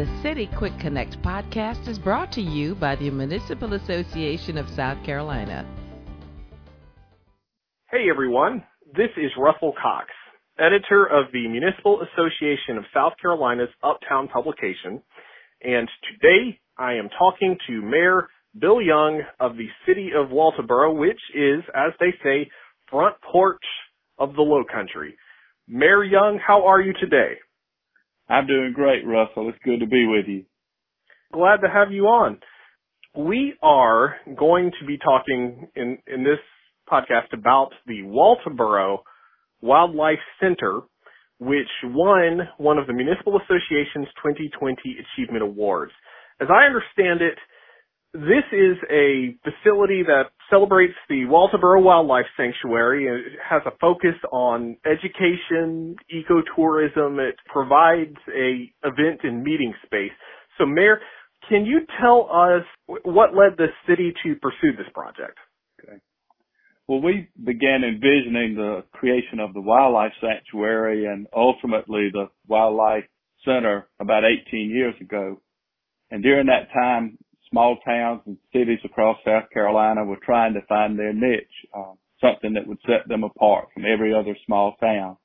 The City Quick Connect podcast is brought to you by the Municipal Association of South Carolina. Hey everyone, this is Russell Cox, editor of the Municipal Association of South Carolina's Uptown publication, and today I am talking to Mayor Bill Young of the City of Walterboro, which is, as they say, front porch of the Low Country. Mayor Young, how are you today? I'm doing great, Russell. It's good to be with you. Glad to have you on. We are going to be talking in, in this podcast about the Walterboro Wildlife Center, which won one of the Municipal Association's 2020 Achievement Awards. As I understand it, this is a facility that celebrates the Walterboro Wildlife Sanctuary. It has a focus on education, ecotourism. It provides a event and meeting space. So Mayor, can you tell us what led the city to pursue this project? Okay. Well, we began envisioning the creation of the wildlife sanctuary and ultimately the wildlife center about 18 years ago. And during that time, small towns and cities across South Carolina were trying to find their niche, uh, something that would set them apart from every other small town.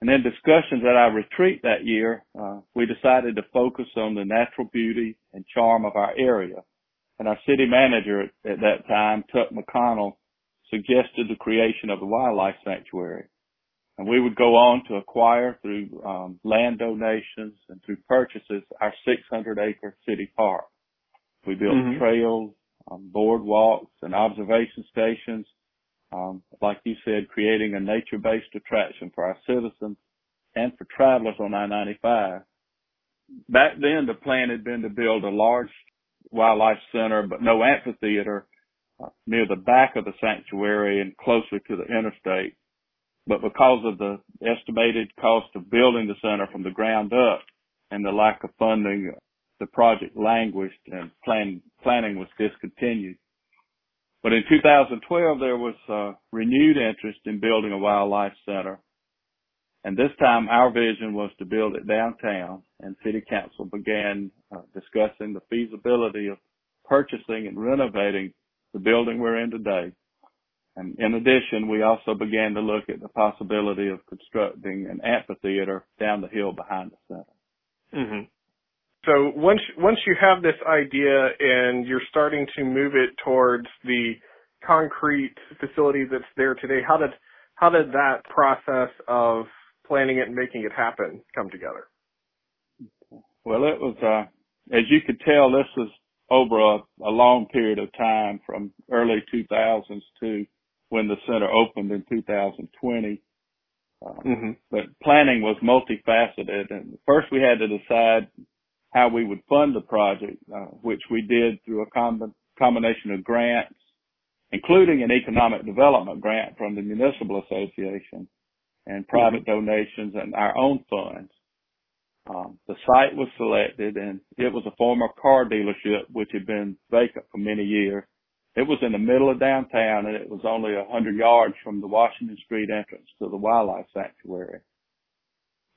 And in discussions at our retreat that year, uh, we decided to focus on the natural beauty and charm of our area. And our city manager at, at that time, Tuck McConnell, suggested the creation of the wildlife sanctuary. And we would go on to acquire through um, land donations and through purchases our 600 acre city park. We built mm-hmm. trails, um, boardwalks, and observation stations. Um, like you said, creating a nature-based attraction for our citizens and for travelers on I-95. Back then, the plan had been to build a large wildlife center, but no amphitheater uh, near the back of the sanctuary and closer to the interstate. But because of the estimated cost of building the center from the ground up and the lack of funding the project languished and plan, planning was discontinued. But in 2012, there was uh, renewed interest in building a wildlife center. And this time our vision was to build it downtown and city council began uh, discussing the feasibility of purchasing and renovating the building we're in today. And in addition, we also began to look at the possibility of constructing an amphitheater down the hill behind the center. Mm-hmm. So once once you have this idea and you're starting to move it towards the concrete facility that's there today, how did how did that process of planning it and making it happen come together? Well, it was uh, as you could tell, this was over a, a long period of time from early 2000s to when the center opened in 2020. Uh, mm-hmm. But planning was multifaceted, and first we had to decide how we would fund the project, uh, which we did through a com- combination of grants, including an economic development grant from the Municipal Association and private mm-hmm. donations and our own funds. Um, the site was selected and it was a former car dealership which had been vacant for many years. It was in the middle of downtown and it was only a hundred yards from the Washington Street entrance to the wildlife sanctuary.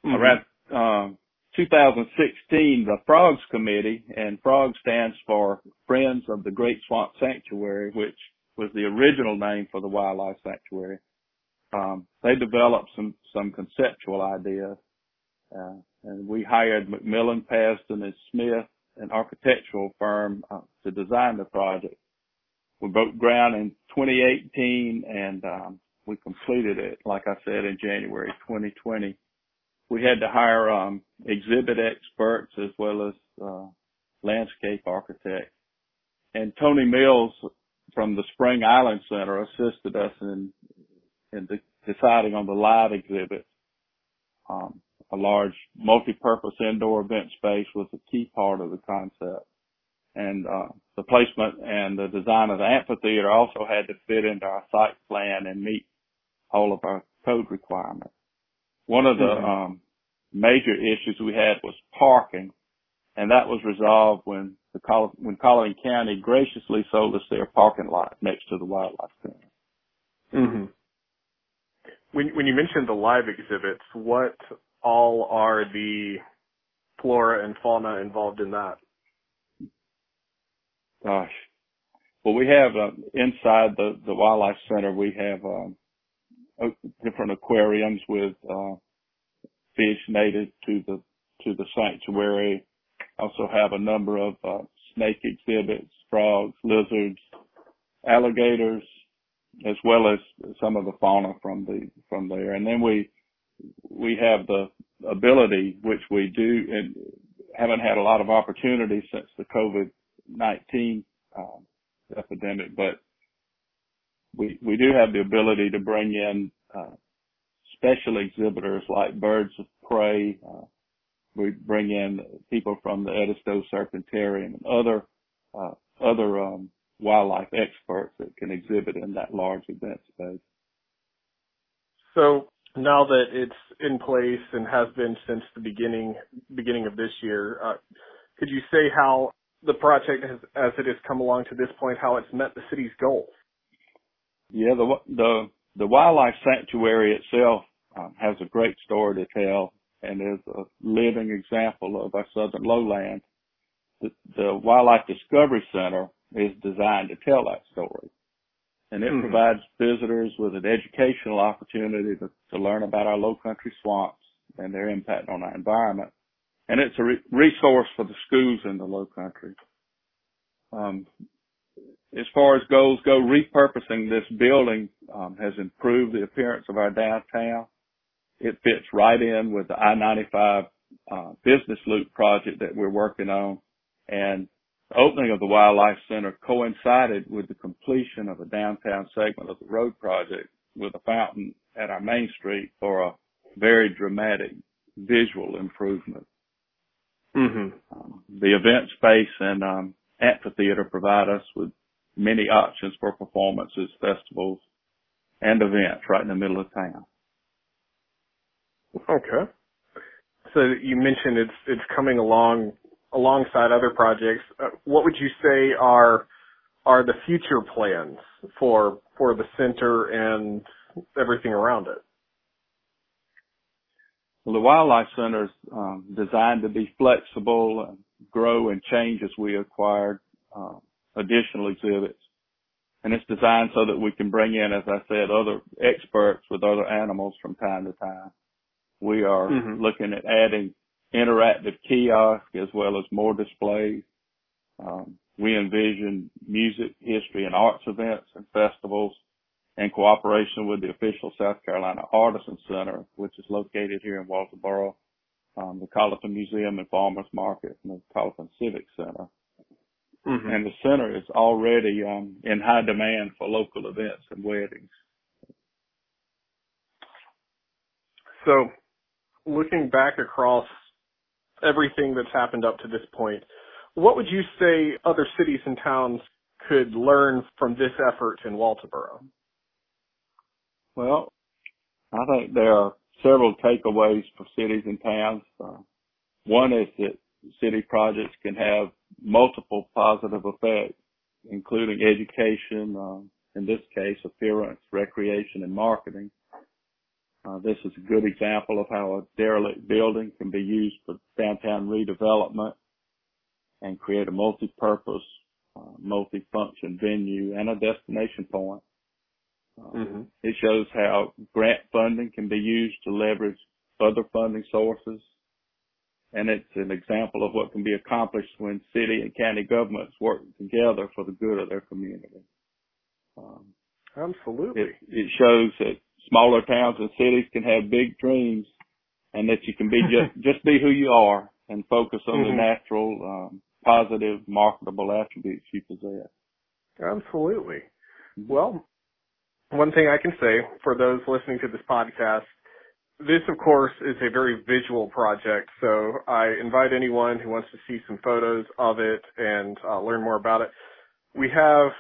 Mm-hmm. Um, 2016, the Frogs Committee, and Frogs stands for Friends of the Great Swamp Sanctuary, which was the original name for the wildlife sanctuary. Um, they developed some, some conceptual ideas, uh, and we hired McMillan, Pazdan, and Smith, an architectural firm, uh, to design the project. We broke ground in 2018 and, um, we completed it, like I said, in January 2020 we had to hire um, exhibit experts as well as uh, landscape architects. And Tony Mills from the Spring Island Center assisted us in in de- deciding on the live exhibit. Um, a large multi-purpose indoor event space was a key part of the concept. And uh, the placement and the design of the amphitheater also had to fit into our site plan and meet all of our code requirements. One of the mm-hmm. um, major issues we had was parking, and that was resolved when the Col- when Colleton County graciously sold us their parking lot next to the wildlife center. Mm-hmm. When when you mentioned the live exhibits, what all are the flora and fauna involved in that? Gosh, well, we have uh, inside the the wildlife center we have um, different aquariums with uh, fish native to the to the sanctuary. Also have a number of uh, snake exhibits, frogs, lizards, alligators, as well as some of the fauna from the from there. And then we we have the ability, which we do, and haven't had a lot of opportunity since the COVID nineteen um, epidemic, but we we do have the ability to bring in uh, special exhibitors like birds of prey. Uh, we bring in people from the Edisto Serpentarium and other uh, other um, wildlife experts that can exhibit in that large event space. So now that it's in place and has been since the beginning beginning of this year, uh, could you say how the project has, as it has come along to this point, how it's met the city's goals? Yeah, the the the wildlife sanctuary itself um, has a great story to tell and is a living example of our southern lowland. The, the Wildlife Discovery Center is designed to tell that story. And it mm-hmm. provides visitors with an educational opportunity to, to learn about our low country swamps and their impact on our environment. And it's a re- resource for the schools in the low country. Um, as far as goals go, repurposing this building um, has improved the appearance of our downtown. It fits right in with the I-95 uh, business loop project that we're working on. And the opening of the Wildlife Center coincided with the completion of a downtown segment of the road project with a fountain at our main street for a very dramatic visual improvement. Mm-hmm. Um, the event space and um, amphitheater provide us with many options for performances, festivals, and events right in the middle of town. Okay. So you mentioned it's it's coming along alongside other projects. Uh, what would you say are are the future plans for for the center and everything around it? Well, the Wildlife Center is um, designed to be flexible and grow and change as we acquire uh, additional exhibits. And it's designed so that we can bring in, as I said, other experts with other animals from time to time. We are mm-hmm. looking at adding interactive kiosks as well as more displays. Um, we envision music, history, and arts events and festivals in cooperation with the official South Carolina Artisan Center, which is located here in Walterboro, um, the Colleton Museum and Farmers Market, and the Colleton Civic Center. Mm-hmm. And the center is already um, in high demand for local events and weddings. So looking back across everything that's happened up to this point, what would you say other cities and towns could learn from this effort in Walterboro? Well, I think there are several takeaways for cities and towns. Uh, one is that city projects can have multiple positive effects, including education, uh, in this case, appearance, recreation, and marketing. Uh, this is a good example of how a derelict building can be used for downtown redevelopment and create a multi-purpose, uh, multi-function venue and a destination point. Uh, mm-hmm. It shows how grant funding can be used to leverage other funding sources. And it's an example of what can be accomplished when city and county governments work together for the good of their community. Um, Absolutely. It, it shows that smaller towns and cities can have big dreams and that you can be just, just be who you are and focus on mm-hmm. the natural, um, positive, marketable attributes you possess. Absolutely. Mm-hmm. Well, one thing I can say for those listening to this podcast, this of course is a very visual project, so I invite anyone who wants to see some photos of it and uh, learn more about it. We have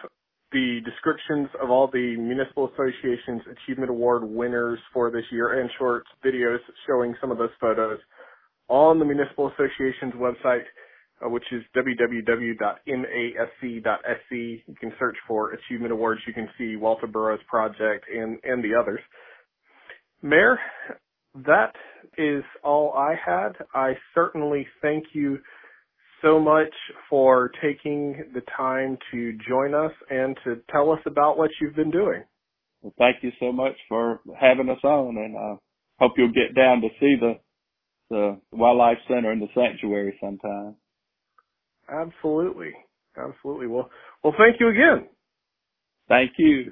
the descriptions of all the Municipal Association's Achievement Award winners for this year and short videos showing some of those photos on the Municipal Association's website, uh, which is www.masc.sc. You can search for Achievement Awards. You can see Walterboro's project and, and the others. Mayor, that is all I had. I certainly thank you so much for taking the time to join us and to tell us about what you've been doing. Well, thank you so much for having us on, and I uh, hope you'll get down to see the the wildlife center and the sanctuary sometime. Absolutely, absolutely. Well, well, thank you again. Thank you.